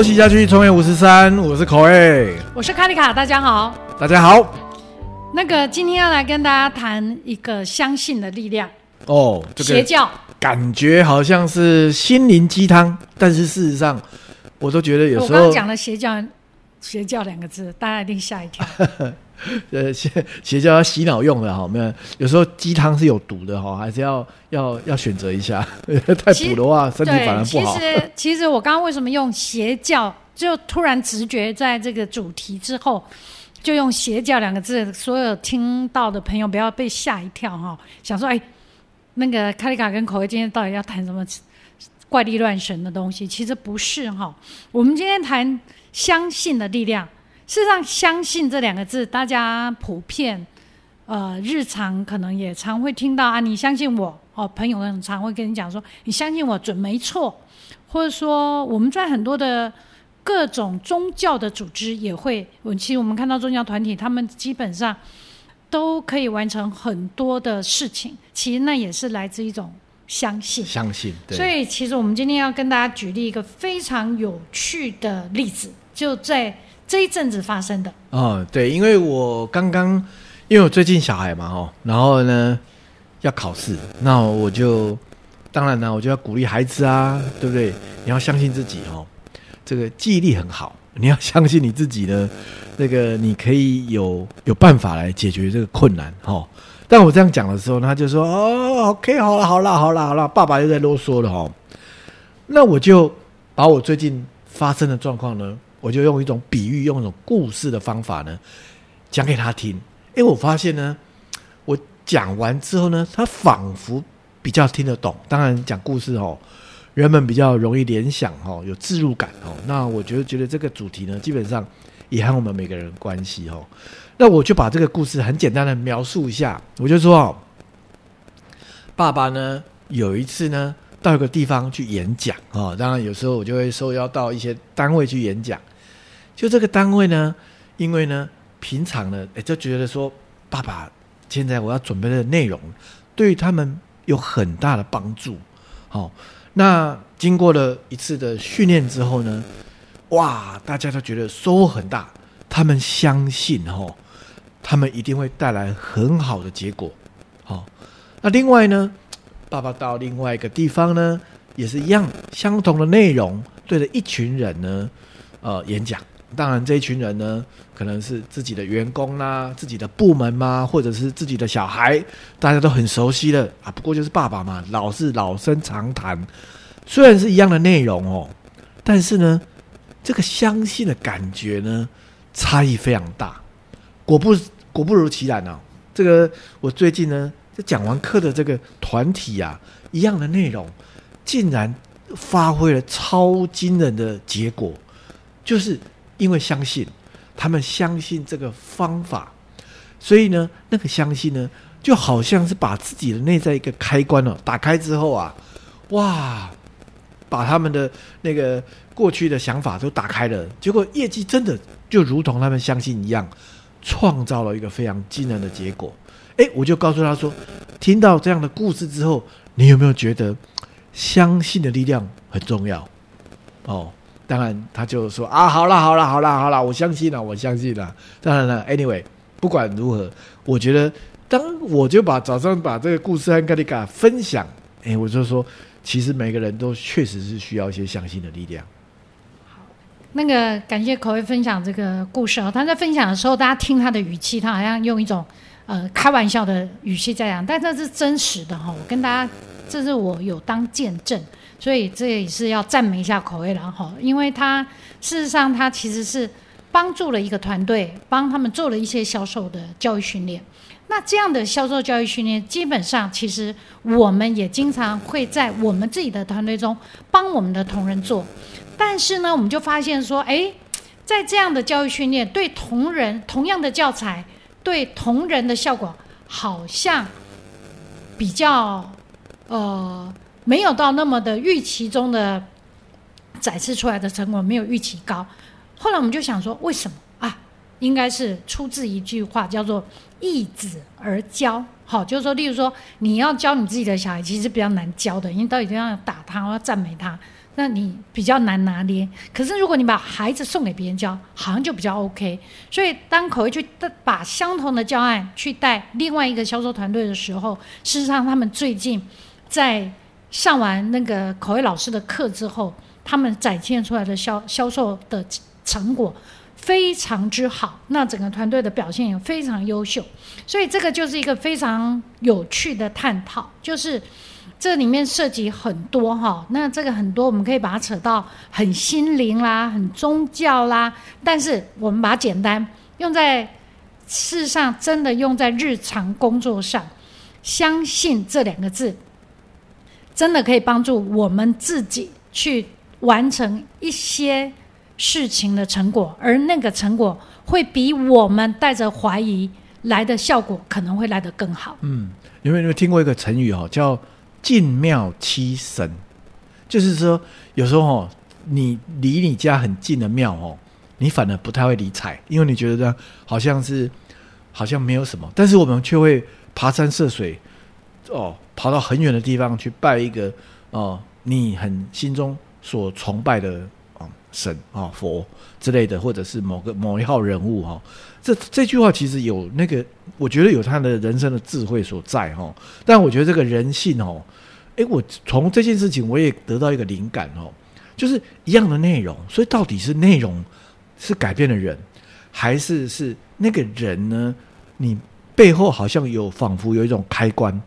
恭喜家居创业五十三，我是口味，我是卡里卡，大家好。大家好。那个今天要来跟大家谈一个相信的力量哦，这个邪教。感觉好像是心灵鸡汤，但是事实上，我都觉得有时候我刚刚讲了邪教，邪教两个字，大家一定吓一跳。呃，邪邪教要洗脑用的哈，没有，有时候鸡汤是有毒的哈，还是要要要选择一下，太补的话身体反而不好。其实 其实我刚刚为什么用邪教，就突然直觉在这个主题之后，就用邪教两个字，所有听到的朋友不要被吓一跳哈，想说哎，那个卡丽卡跟口味今天到底要谈什么怪力乱神的东西？其实不是哈，我们今天谈相信的力量。事实上，相信这两个字，大家普遍，呃，日常可能也常会听到啊。你相信我哦，朋友很常会跟你讲说，你相信我准没错，或者说我们在很多的各种宗教的组织也会，我其实我们看到宗教团体，他们基本上都可以完成很多的事情，其实那也是来自一种相信。相信，所以其实我们今天要跟大家举例一个非常有趣的例子，就在。这一阵子发生的哦，对，因为我刚刚，因为我最近小孩嘛，哦，然后呢要考试，那我就当然呢，我就要鼓励孩子啊，对不对？你要相信自己哦，这个记忆力很好，你要相信你自己呢，那个你可以有有办法来解决这个困难，哦。但我这样讲的时候，他就说哦，OK，好了，好了，好了，好了，爸爸又在啰嗦了，哈。那我就把我最近发生的状况呢。我就用一种比喻，用一种故事的方法呢，讲给他听。哎，我发现呢，我讲完之后呢，他仿佛比较听得懂。当然，讲故事哦，人们比较容易联想哦，有自入感哦。那我觉得，觉得这个主题呢，基本上也和我们每个人关系哦。那我就把这个故事很简单的描述一下。我就说哦，爸爸呢，有一次呢，到一个地方去演讲哦。当然，有时候我就会受邀到一些单位去演讲。就这个单位呢，因为呢，平常呢，哎，就觉得说，爸爸现在我要准备的内容，对于他们有很大的帮助。好，那经过了一次的训练之后呢，哇，大家都觉得收获很大，他们相信哦，他们一定会带来很好的结果。好，那另外呢，爸爸到另外一个地方呢，也是一样，相同的内容，对着一群人呢，呃，演讲。当然，这一群人呢，可能是自己的员工啦，自己的部门嘛，或者是自己的小孩，大家都很熟悉的啊。不过就是爸爸嘛，老是老生常谈。虽然是一样的内容哦，但是呢，这个相信的感觉呢，差异非常大。果不果不如其然啊，这个我最近呢，在讲完课的这个团体啊，一样的内容，竟然发挥了超惊人的结果，就是。因为相信，他们相信这个方法，所以呢，那个相信呢，就好像是把自己的内在一个开关哦打开之后啊，哇，把他们的那个过去的想法都打开了，结果业绩真的就如同他们相信一样，创造了一个非常惊人的结果。哎，我就告诉他说，听到这样的故事之后，你有没有觉得相信的力量很重要？哦。当然，他就说啊，好了，好了，好了，好了，我相信了，我相信了。当然了，anyway，不管如何，我觉得，当我就把早上把这个故事和格里卡分享，哎，我就说，其实每个人都确实是需要一些相信的力量。好，那个感谢口味分享这个故事啊，他在分享的时候，大家听他的语气，他好像用一种呃开玩笑的语气在讲，但这是真实的哈。我跟大家，这是我有当见证。所以这也是要赞美一下口味狼哈，因为他事实上他其实是帮助了一个团队，帮他们做了一些销售的教育训练。那这样的销售教育训练，基本上其实我们也经常会在我们自己的团队中帮我们的同仁做。但是呢，我们就发现说，哎，在这样的教育训练对同仁同样的教材对同仁的效果，好像比较呃。没有到那么的预期中的展示出来的成果没有预期高，后来我们就想说，为什么啊？应该是出自一句话，叫做“易子而教”。好，就是说，例如说，你要教你自己的小孩，其实比较难教的，因为到底要打他，要赞美他，那你比较难拿捏。可是如果你把孩子送给别人教，好像就比较 OK。所以当口味去把相同的教案去带另外一个销售团队的时候，事实上他们最近在上完那个口味老师的课之后，他们展现出来的销销售的成果。非常之好，那整个团队的表现也非常优秀，所以这个就是一个非常有趣的探讨，就是这里面涉及很多哈，那这个很多我们可以把它扯到很心灵啦、很宗教啦，但是我们把它简单用在事实上，真的用在日常工作上，相信这两个字，真的可以帮助我们自己去完成一些。事情的成果，而那个成果会比我们带着怀疑来的效果可能会来得更好。嗯，有没有听过一个成语哦，叫“进庙七神”？就是说，有时候哦，你离你家很近的庙哦，你反而不太会理睬，因为你觉得好像是好像没有什么，但是我们却会爬山涉水哦，跑到很远的地方去拜一个哦，你很心中所崇拜的啊。神啊，佛之类的，或者是某个某一号人物哈，这这句话其实有那个，我觉得有他的人生的智慧所在哈。但我觉得这个人性哦，诶，我从这件事情我也得到一个灵感哦，就是一样的内容，所以到底是内容是改变了人，还是是那个人呢？你背后好像有仿佛有一种开关，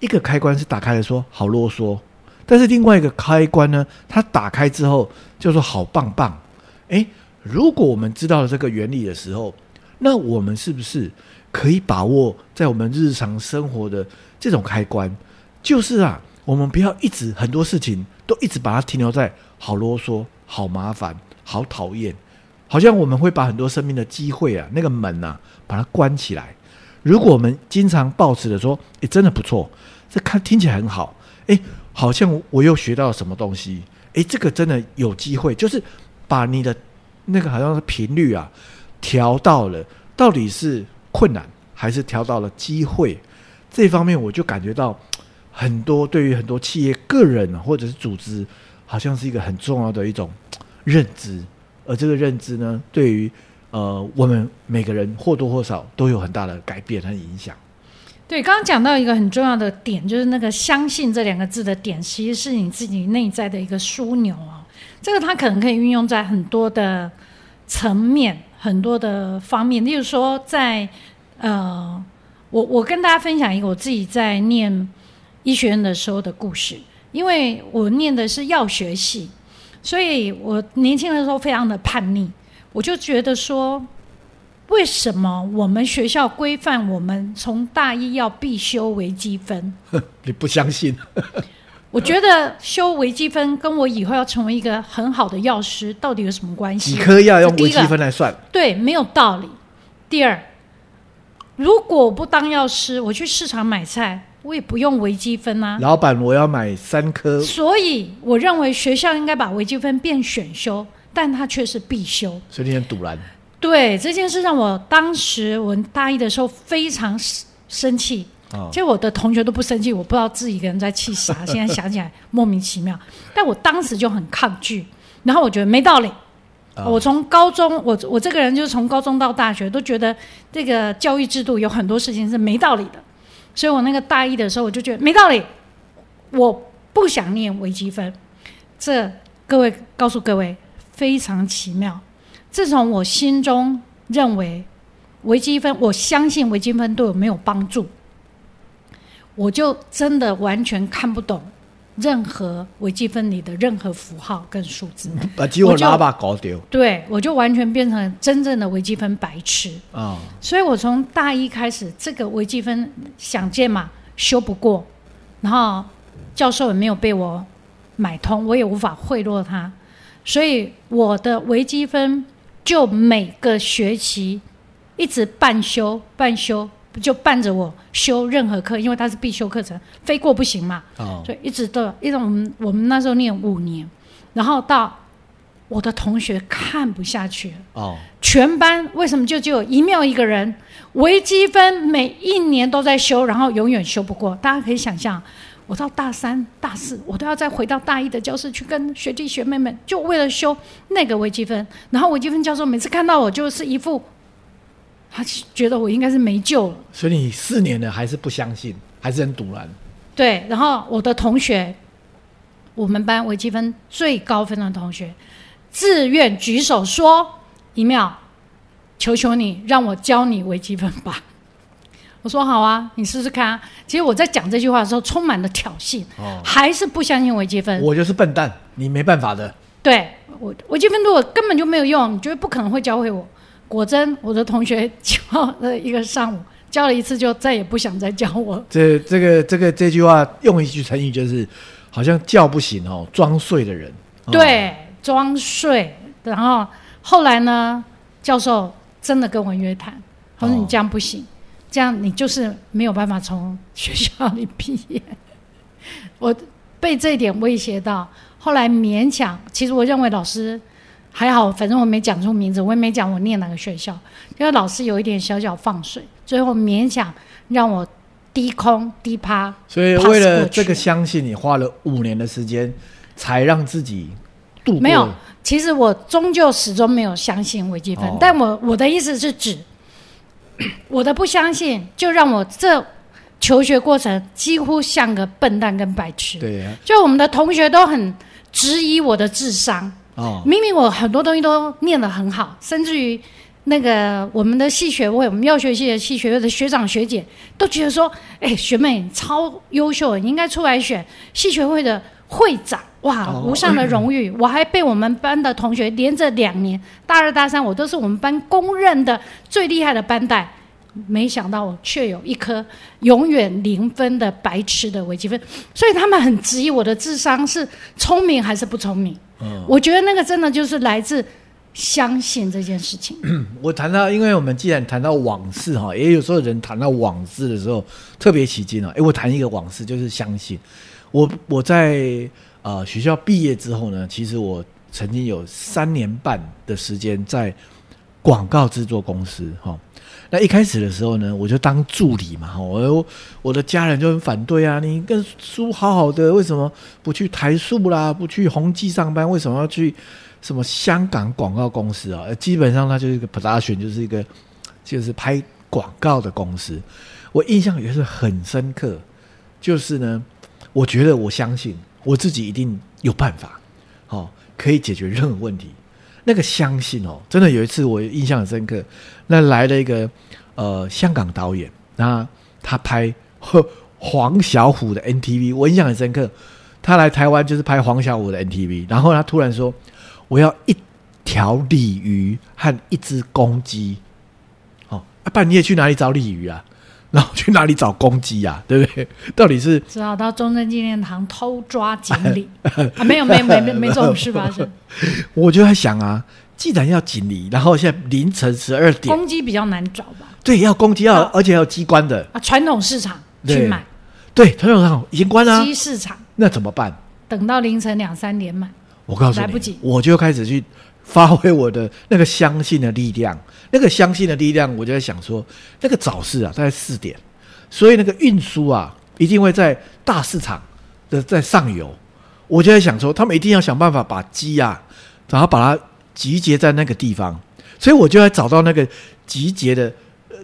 一个开关是打开了，说好啰嗦。但是另外一个开关呢，它打开之后就说好棒棒，诶，如果我们知道了这个原理的时候，那我们是不是可以把握在我们日常生活的这种开关？就是啊，我们不要一直很多事情都一直把它停留在好啰嗦、好麻烦、好讨厌，好像我们会把很多生命的机会啊，那个门呐，把它关起来。如果我们经常抱持的说，诶，真的不错，这看听起来很好，诶。好像我又学到了什么东西，诶，这个真的有机会，就是把你的那个好像是频率啊调到了，到底是困难还是调到了机会？这方面我就感觉到很多对于很多企业、个人或者是组织，好像是一个很重要的一种认知，而这个认知呢，对于呃我们每个人或多或少都有很大的改变和影响。对，刚刚讲到一个很重要的点，就是那个“相信”这两个字的点，其实是你自己内在的一个枢纽哦。这个它可能可以运用在很多的层面、很多的方面。例如说，在呃，我我跟大家分享一个我自己在念医学院的时候的故事，因为我念的是药学系，所以我年轻的时候非常的叛逆，我就觉得说。为什么我们学校规范我们从大一要必修微积分？你不相信？我觉得修微积分跟我以后要成为一个很好的药师到底有什么关系？几颗药用微积分来算？对，没有道理。第二，如果我不当药师，我去市场买菜，我也不用微积分啊。老板，我要买三颗。所以我认为学校应该把微积分变选修，但它却是必修。所以你很堵然。对这件事让我当时我大一的时候非常生气，其实我的同学都不生气，我不知道自己一个人在气啥。现在想起来莫名其妙，但我当时就很抗拒，然后我觉得没道理。我从高中，我我这个人就是从高中到大学都觉得这个教育制度有很多事情是没道理的，所以我那个大一的时候我就觉得没道理，我不想念微积分。这各位告诉各位，非常奇妙。自从我心中认为微积分，我相信微积分对我没有帮助，我就真的完全看不懂任何微积分里的任何符号跟数字。把机会拉把搞丢。对，我就完全变成真正的微积分白痴啊！所以我从大一开始，这个微积分想见嘛修不过，然后教授也没有被我买通，我也无法贿赂他，所以我的微积分。就每个学期一直半修半修，就伴着我修任何课，因为它是必修课程，非过不行嘛。哦，所以一直都，因为我们我们那时候念五年，然后到我的同学看不下去了。哦，全班为什么就只有一妙一个人？微积分每一年都在修，然后永远修不过。大家可以想象，我到大三、大四，我都要再回到大一的教室去跟学弟学妹们，就为了修那个微积分。然后微积分教授每次看到我，就是一副他觉得我应该是没救了。所以你四年了还是不相信，还是很堵然。对，然后我的同学，我们班微积分最高分的同学，自愿举手说：“一妙，求求你让我教你微积分吧。”我说：“好啊，你试试看啊。”其实我在讲这句话的时候，充满了挑衅，哦，还是不相信微积分。我就是笨蛋，你没办法的。对我微积分如果根本就没有用，你觉得不可能会教会我。果真，我的同学教了一个上午，教了一次就再也不想再教我。这这个这个这句话用一句成语就是，好像叫不醒哦，装睡的人。哦，对，装睡。然后后来呢，教授真的跟我约谈，他说：“哦你这样不行，这样你就是没有办法从学校里毕业。”我被这一点威胁到，后来勉强。其实我认为老师还好，反正我没讲出名字，我也没讲我念哪个学校，因为老师有一点小小放水，最后勉强让我低空低趴。所以为了这个相信，你花了五年的时间，才让自己度过。没有，其实我终究始终没有相信微积分，哦但我我的意思是指，我的不相信就让我这求学过程几乎像个笨蛋跟白痴。对啊就我们的同学都很质疑我的智商，哦，明明我很多东西都念得很好，甚至于那个我们的系学会，我们药学系的系学会的学长学姐都觉得说，哎，学妹你超优秀，你应该出来选系学会的会长，哇，哦无上的荣誉。我还被我们班的同学连着两年，大二大三我都是我们班公认的最厉害的班带。没想到我却有一颗永远零分的白痴的微积分，所以他们很质疑我的智商是聪明还是不聪明。嗯，我觉得那个真的就是来自相信这件事情。我谈到，因为我们既然谈到往事哈，也有时候人谈到往事的时候特别起劲哦。诶，我谈一个往事，就是相信。我我在呃学校毕业之后呢，其实我曾经有三年半的时间在广告制作公司哈。那一开始的时候呢，我就当助理嘛，哈，我我的家人就很反对啊，你跟书好好的，为什么不去台塑啦，不去宏基上班，为什么要去什么香港广告公司啊？基本上它就是一个 production，就是一个就是拍广告的公司。我印象也是很深刻，就是呢，我觉得我相信我自己一定有办法，哦，可以解决任何问题。那个相信哦，真的有一次我印象很深刻，那来了一个呃香港导演，那他拍呵黄小虎的 NTV，我印象很深刻。他来台湾就是拍黄小虎的 NTV，然后他突然说：“我要一条鲤鱼和一只公鸡。”哦，啊，不然你也去哪里找鲤鱼啊？然后去哪里找公鸡啊？对不对？到底是只好到中正纪念堂偷抓锦鲤啊！没有，没有，没没没这种事发生。我就在想啊，既然要锦鲤，然后现在凌晨十二点，公鸡比较难找吧？对，要公鸡要，哦而且要有机关的，啊，传统市场去对买，对，传统上已经关了啊、鸡市场那怎么办？等到凌晨两三点买。我告诉你，来不及我就开始去发挥我的那个相信的力量。那个相信的力量，我就在想说，那个早市啊，大概四点，所以那个运输啊，一定会在大市场的在上游。我就在想说，他们一定要想办法把鸡啊，然后把它集结在那个地方。所以我就要找到那个集结的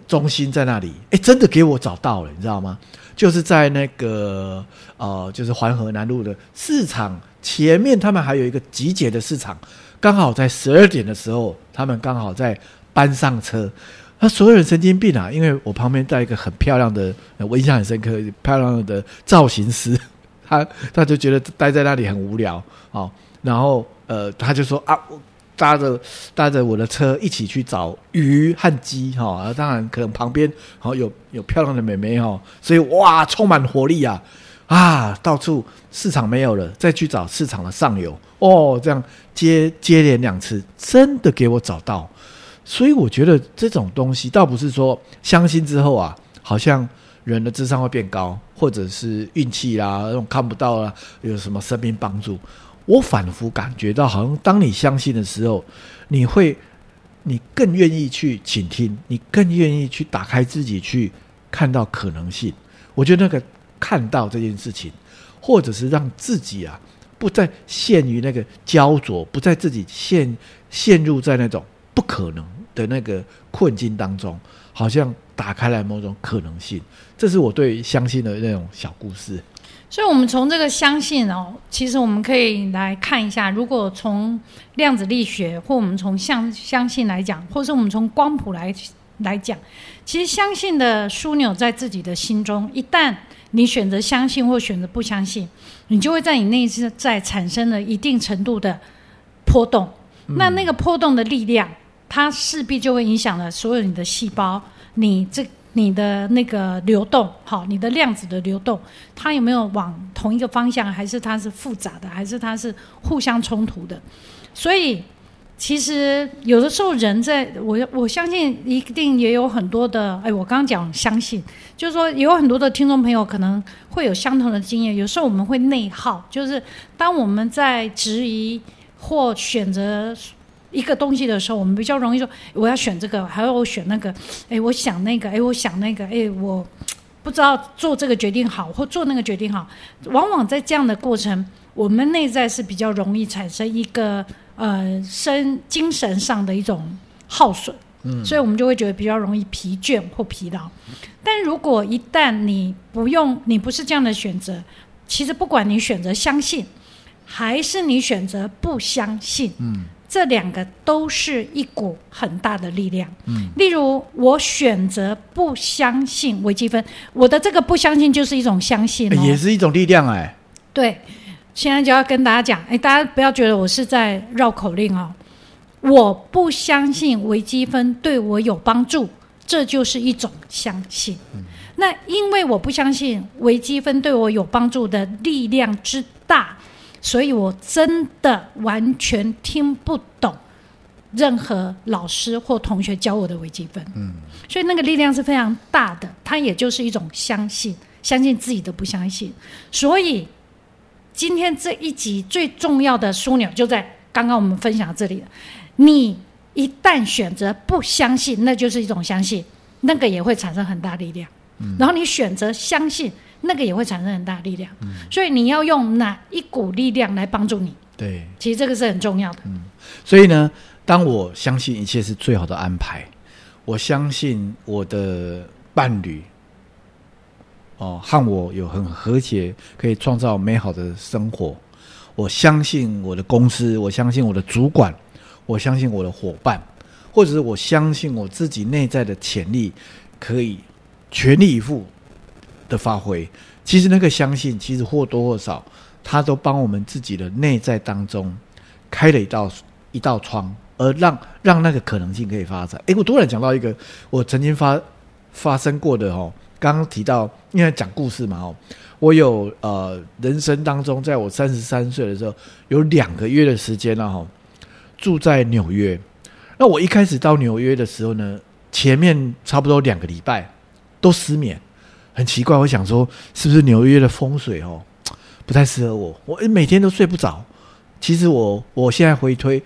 中心在那里。哎，真的给我找到了，你知道吗？就是在那个呃，就是环河南路的市场前面，他们还有一个集结的市场，刚好在十二点的时候，他们刚好在搬上车。那所有人神经病啊！因为我旁边带一个很漂亮的，我印象很深刻，漂亮的造型师，他他就觉得待在那里很无聊哦，然后呃，他就说啊，我搭着搭着我的车一起去找鱼和鸡哈、当然可能旁边好、有有漂亮的美眉哈、所以哇，充满活力啊啊，到处市场没有了，再去找市场的上游哦，这样接接连两次，真的给我找到。所以我觉得这种东西倒不是说相信之后啊，好像人的智商会变高，或者是运气啦，那种看不到啦，有什么生命帮助。我反复感觉到，好像当你相信的时候，你会，你更愿意去倾听，你更愿意去打开自己，去看到可能性。我觉得那个看到这件事情，或者是让自己啊，不再陷于那个焦灼，不再自己陷陷入在那种不可能的那个困境当中，好像打开来某种可能性。这是我对相信的那种小故事。所以，我们从这个相信哦，其实我们可以来看一下，如果从量子力学，或我们从相相信来讲，或是我们从光谱来来讲，其实相信的枢纽在自己的心中。一旦你选择相信或选择不相信，你就会在你内心在产生了一定程度的波动。那那个波动的力量，它势必就会影响了所有你的细胞，你这。你的那个流动，好，你的量子的流动，它有没有往同一个方向，还是它是复杂的，还是它是互相冲突的？所以，其实有的时候人在我我相信一定也有很多的，哎，我刚讲相信，就是说有很多的听众朋友可能会有相同的经验。有时候我们会内耗，就是当我们在质疑或选择。一个东西的时候，我们比较容易说我要选这个，还要我选那个。哎，我想那个，哎，我想那个，哎，我不知道做这个决定好或做那个决定好。往往在这样的过程，我们内在是比较容易产生一个呃身精神上的一种耗损，嗯，所以我们就会觉得比较容易疲倦或疲劳。但如果一旦你不用，你不是这样的选择，其实不管你选择相信，还是你选择不相信，嗯。这两个都是一股很大的力量。嗯，例如我选择不相信微积分，我的这个不相信就是一种相信，也是一种力量哎。对，现在就要跟大家讲，哎，大家不要觉得我是在绕口令哦。我不相信微积分对我有帮助，这就是一种相信。那因为我不相信微积分对我有帮助的力量之大。所以我真的完全听不懂任何老师或同学教我的微积分。嗯，所以那个力量是非常大的，它也就是一种相信，相信自己的不相信。所以今天这一集最重要的枢纽就在刚刚我们分享这里了。你一旦选择不相信，那就是一种相信，那个也会产生很大力量。嗯，然后你选择相信。那个也会产生很大力量，所以你要用哪一股力量来帮助你？对，其实这个是很重要的。嗯，所以呢，当我相信一切是最好的安排，我相信我的伴侣，哦，和我有很和谐，可以创造美好的生活。我相信我的公司，我相信我的主管，我相信我的伙伴，或者是我相信我自己内在的潜力，可以全力以赴。的发挥，其实那个相信，其实或多或少，他都帮我们自己的内在当中开了一道一道窗，而让让那个可能性可以发展。诶，我突然讲到一个我曾经发发生过的哦，刚刚提到，因为讲故事嘛哦，我有呃人生当中，在我三十三岁的时候，有两个月的时间了哈，住在纽约。那我一开始到纽约的时候呢，前面差不多两个礼拜都失眠。很奇怪，我想说，是不是纽约的风水哦，不太适合我？我每天都睡不着。其实我我现在回推，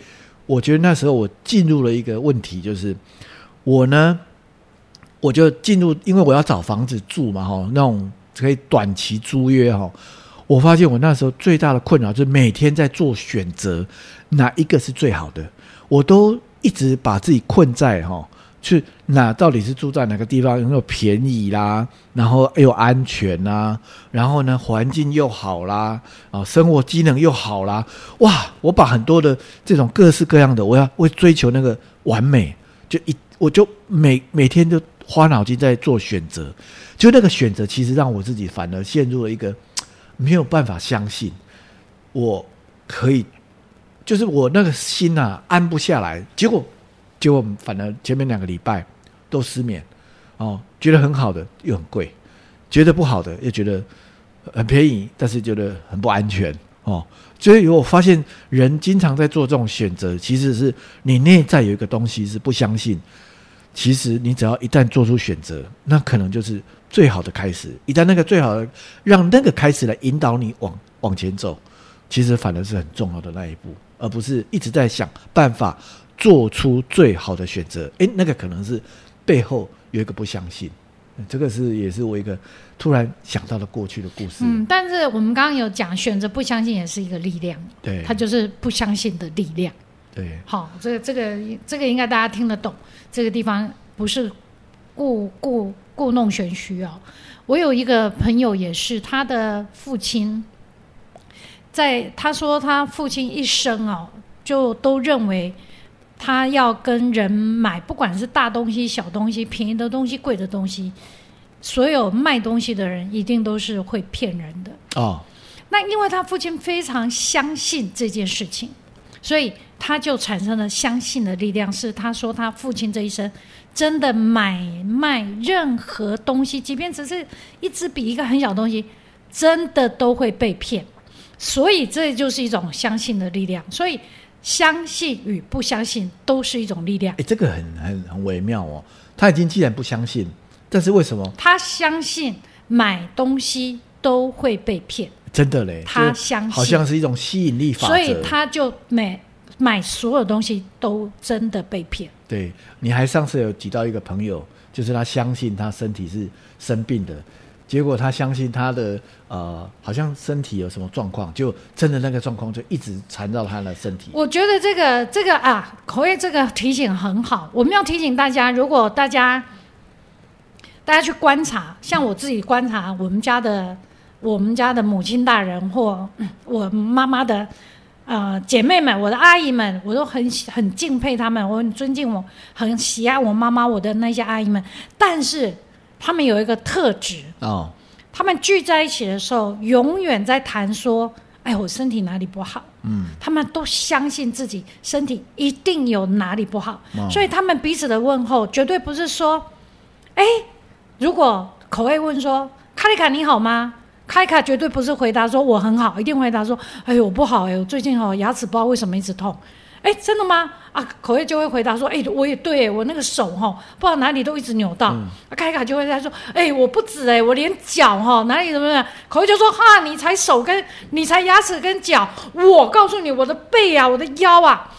我觉得那时候我进入了一个问题，就是我呢，我就进入，因为我要找房子住嘛，哈，那种可以短期租约哈。我发现我那时候最大的困扰就是每天在做选择，哪一个是最好的？我都一直把自己困在哈。去哪到底是住在哪个地方？有没有便宜啦，然后又安全啦，然后呢环境又好啦，啊生活机能又好啦，哇！我把很多的这种各式各样的，我要为追求那个完美，就一我就每每天都花脑筋在做选择，就那个选择其实让我自己反而陷入了一个 没有办法相信我可以，就是我那个心呐安不下来，结果。结果反而前面两个礼拜都失眠，哦，觉得很好的又很贵，觉得不好的又觉得很便宜，但是觉得很不安全哦。所以我发现人经常在做这种选择，其实是你内在有一个东西是不相信。其实你只要一旦做出选择，那可能就是最好的开始。一旦那个最好的让那个开始来引导你往往前走，其实反而是很重要的那一步，而不是一直在想办法做出最好的选择。诶，那个可能是背后有一个不相信，这个是也是我一个突然想到的过去的故事。嗯，但是我们刚刚有讲，选择不相信也是一个力量，对，它就是不相信的力量。对，好，这个这个这个应该大家听得懂。这个地方不是故故故弄玄虚哦。我有一个朋友也是，他的父亲在他说他父亲一生哦，就都认为他要跟人买，不管是大东西、小东西、便宜的东西、贵的东西，所有卖东西的人一定都是会骗人的哦。那因为他父亲非常相信这件事情，所以他就产生了相信的力量。是他说他父亲这一生真的买卖任何东西，即便只是一支笔、一个很小东西，真的都会被骗。所以这就是一种相信的力量。所以相信与不相信都是一种力量哎，。这个很很很微妙哦。他已经既然不相信，但是为什么他相信买东西都会被骗，真的嘞？他相信好像是一种吸引力法则。所以他就买买所有东西都真的被骗。对你还上次有提到一个朋友，就是他相信他身体是生病的，结果他相信他的呃，好像身体有什么状况，就真的那个状况就一直缠绕他的身体。我觉得这个这个啊，口味这个提醒很好。我们要提醒大家，如果大家大家去观察，像我自己观察我们家的我们家的母亲大人或嗯我妈妈的呃姐妹们，我的阿姨们，我都很喜很敬佩他们，我很尊敬我，很喜爱我妈妈我的那些阿姨们。但是他们有一个特质，哦，他们聚在一起的时候，永远在谈说：“哎，我身体哪里不好？”嗯，他们都相信自己身体一定有哪里不好，哦所以他们彼此的问候绝对不是说：“哎，如果口味问说卡里卡你好吗？”卡里卡绝对不是回答说我很好，一定回答说：“哎呦我不好哎，我最近哦牙齿不知道为什么一直痛。”哎，真的吗？啊，口味就会回答说：“哎，我也对，我那个手哈、不知道哪里都一直扭到。啊，凯卡就会在说：“哎，我不止哎，我连脚哈、哪里怎么样？”口味就说：“哈，你才手跟你才牙齿跟脚，我告诉你，我的背啊，我的腰啊，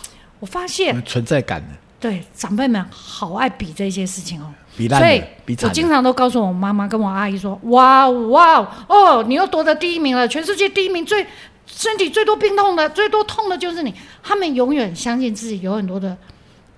我发现存在感呢，对长辈们好爱比这些事情哦。”比烂所以我。经常都告诉我妈妈跟我阿姨说：“哇哦哇哦哦，你又夺得第一名了，全世界第一名，最身体最多病痛的、最多痛的就是你。”他们永远相信自己有很多的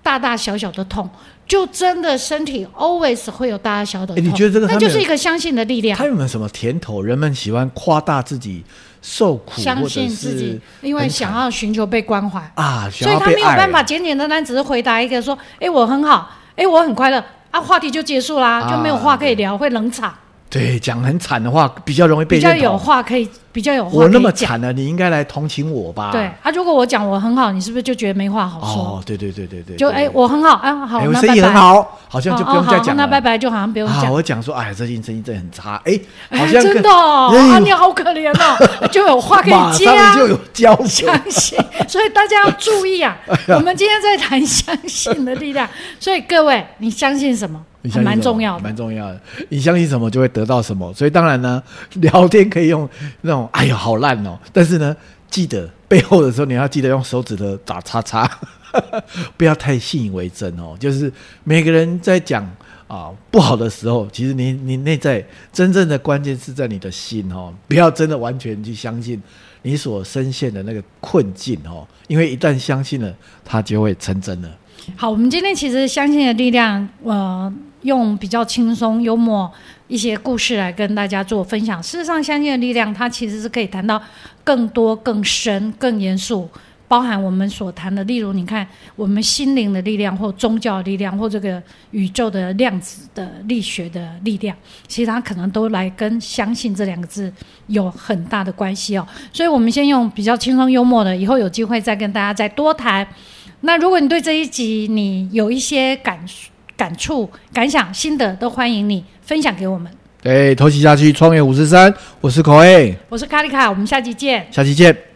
大大小小的痛，就真的身体 always 会有大大小小的你觉得这个那就是一个相信的力量他，有没有什么甜头？人们喜欢夸大自己受苦，相信自己是，因为想要寻求被关怀。啊，所以他没有办法简简单单只是回答一个说：“哎，我很好，哎，我很快乐。”啊，话题就结束啦，啊就没有话可以聊，会冷场。对讲很惨的话，比较容易被比较有。话可以，比较有话我那么。惨了，你应该来同情我吧？对啊，如果我讲我很好，你是不是就觉得没话好说？哦，对对对对对，就哎，我很好，啊好，哎，我那生意。很好，好像就不用再讲了。那拜拜就好像不用啊，讲。我讲说，哎，最近生意真的很差，哎，好哎，像真的啊，你好可怜哦，就有话可以马接啊就。有交。相信，所以大家要注意啊！我们今天在谈相信的力量，所以各位，你相信什么？还你相信蛮重要的。蛮重要的。你相信什么，就会得到什么。所以当然呢，聊天可以用那种“哎呦，好烂哦”，但是呢，记得背后的时候，你要记得用手指头打叉叉，不要太信以为真哦。就是每个人在讲啊不好的时候，其实你你内在真正的关键是在你的心哦，不要真的完全去相信你所深陷的那个困境哦，因为一旦相信了，它就会成真了。好，我们今天其实相信的力量，呃，用比较轻松、幽默一些故事来跟大家做分享。事实上，相信的力量它其实是可以谈到更多、更深、更严肃，包含我们所谈的，例如你看我们心灵的力量，或宗教的力量，或这个宇宙的量子的力学的力量，其实它可能都来跟相信这两个字有很大的关系哦。所以我们先用比较轻松幽默的，以后有机会再跟大家再多谈。那如果你对这一集你有一些感感触、感想、心得，都欢迎你分享给我们。对，头洗下去，创业五十三，我是口 A，我是卡丽卡，我们下期见。下期见。